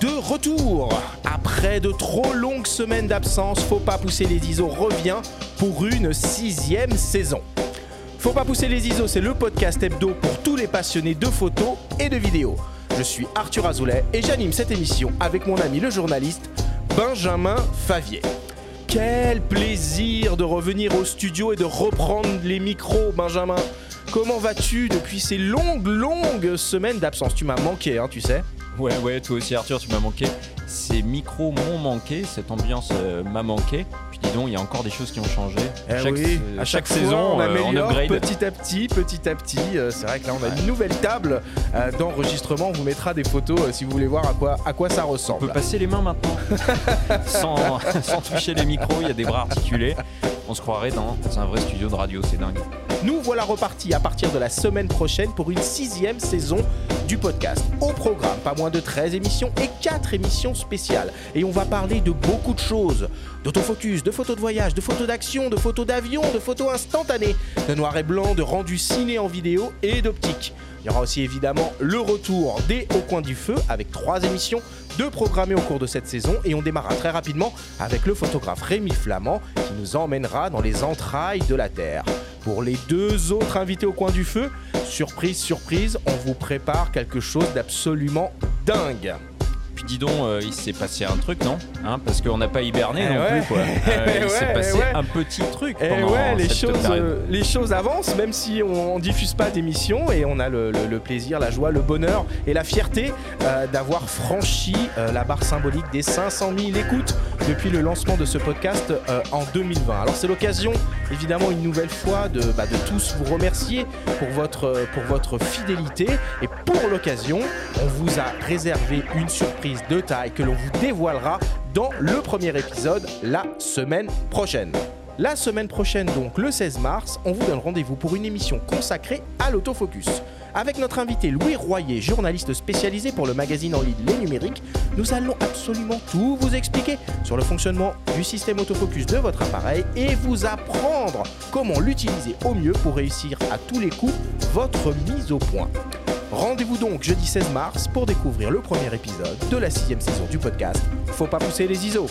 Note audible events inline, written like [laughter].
de retour. Après de trop longues semaines d'absence, Faut pas pousser les ISO revient pour une sixième saison. Faut pas pousser les ISO, c'est le podcast hebdo pour tous les passionnés de photos et de vidéos. Je suis Arthur Azoulay et j'anime cette émission avec mon ami le journaliste Benjamin Favier. Quel plaisir de revenir au studio et de reprendre les micros, Benjamin. Comment vas-tu depuis ces longues, longues semaines d'absence? Tu m'as manqué, hein, tu sais. Ouais, ouais, toi aussi Arthur, tu m'as manqué. Ces micros m'ont manqué, cette ambiance euh, m'a manqué. Puis dis donc, il y a encore des choses qui ont changé. Eh chaque, oui, euh, à chaque, saison, fois, on euh, améliore petit à petit, petit à petit. Euh, c'est vrai que là, on a une nouvelle table d'enregistrement. On vous mettra des photos si vous voulez voir à quoi, à quoi ça On ressemble. peut passer les mains maintenant. [laughs] sans, [laughs] sans toucher les micros, il y a des bras articulés. On se croirait dans un vrai studio de radio, c'est dingue. Nous voilà repartis à partir de la semaine prochaine pour une sixième saison du podcast. Au programme, pas moins de 13 émissions et 4 émissions spéciales. Et on va parler de beaucoup de choses. D'autofocus, de photos de voyage, de photos d'action, de photos d'avion, de photos instantanées, de noir et blanc, de rendu ciné en vidéo et d'optique. Il y aura aussi évidemment le retour des Au coin du feu avec trois émissions de programmées au cours de cette saison et on démarrera très rapidement avec le photographe Rémi Flamand qui nous emmènera dans les entrailles de la Terre. Pour les deux autres invités au coin du feu, surprise, surprise, on vous prépare quelque chose d'absolument dingue. Puis dis donc, euh, il s'est passé un truc, non hein Parce qu'on n'a pas hiberné Eh non ouais. plus, quoi. [laughs] Euh, il Ouais, s'est passé ouais. un petit truc pendant ouais, les cette choses, période. euh, les choses avancent, même si on, on diffuse pas d'émissions et on a le, le- le plaisir, la joie, le bonheur et la fierté d'avoir franchi la barre symbolique des 500 000 écoutes depuis le lancement de ce podcast en 2020. Alors c'est l'occasion, évidemment, une nouvelle fois de, bah, de tous vous remercier pour votre, pour votre fidélité et pour l'occasion, on vous a réservé une de taille que l'on vous dévoilera dans le premier épisode la semaine prochaine. La semaine prochaine, donc le 16 mars, on vous donne rendez-vous pour une émission consacrée à l'autofocus. Avec notre invité Louis Royer, journaliste spécialisé pour le magazine en ligne Les Numériques, nous allons absolument tout vous expliquer sur le fonctionnement du système autofocus de votre appareil et vous apprendre comment l'utiliser au mieux pour réussir à tous les coups votre mise au point. Rendez-vous donc jeudi 16 mars pour découvrir le premier épisode de la sixième saison du podcast Faut pas pousser les ISO.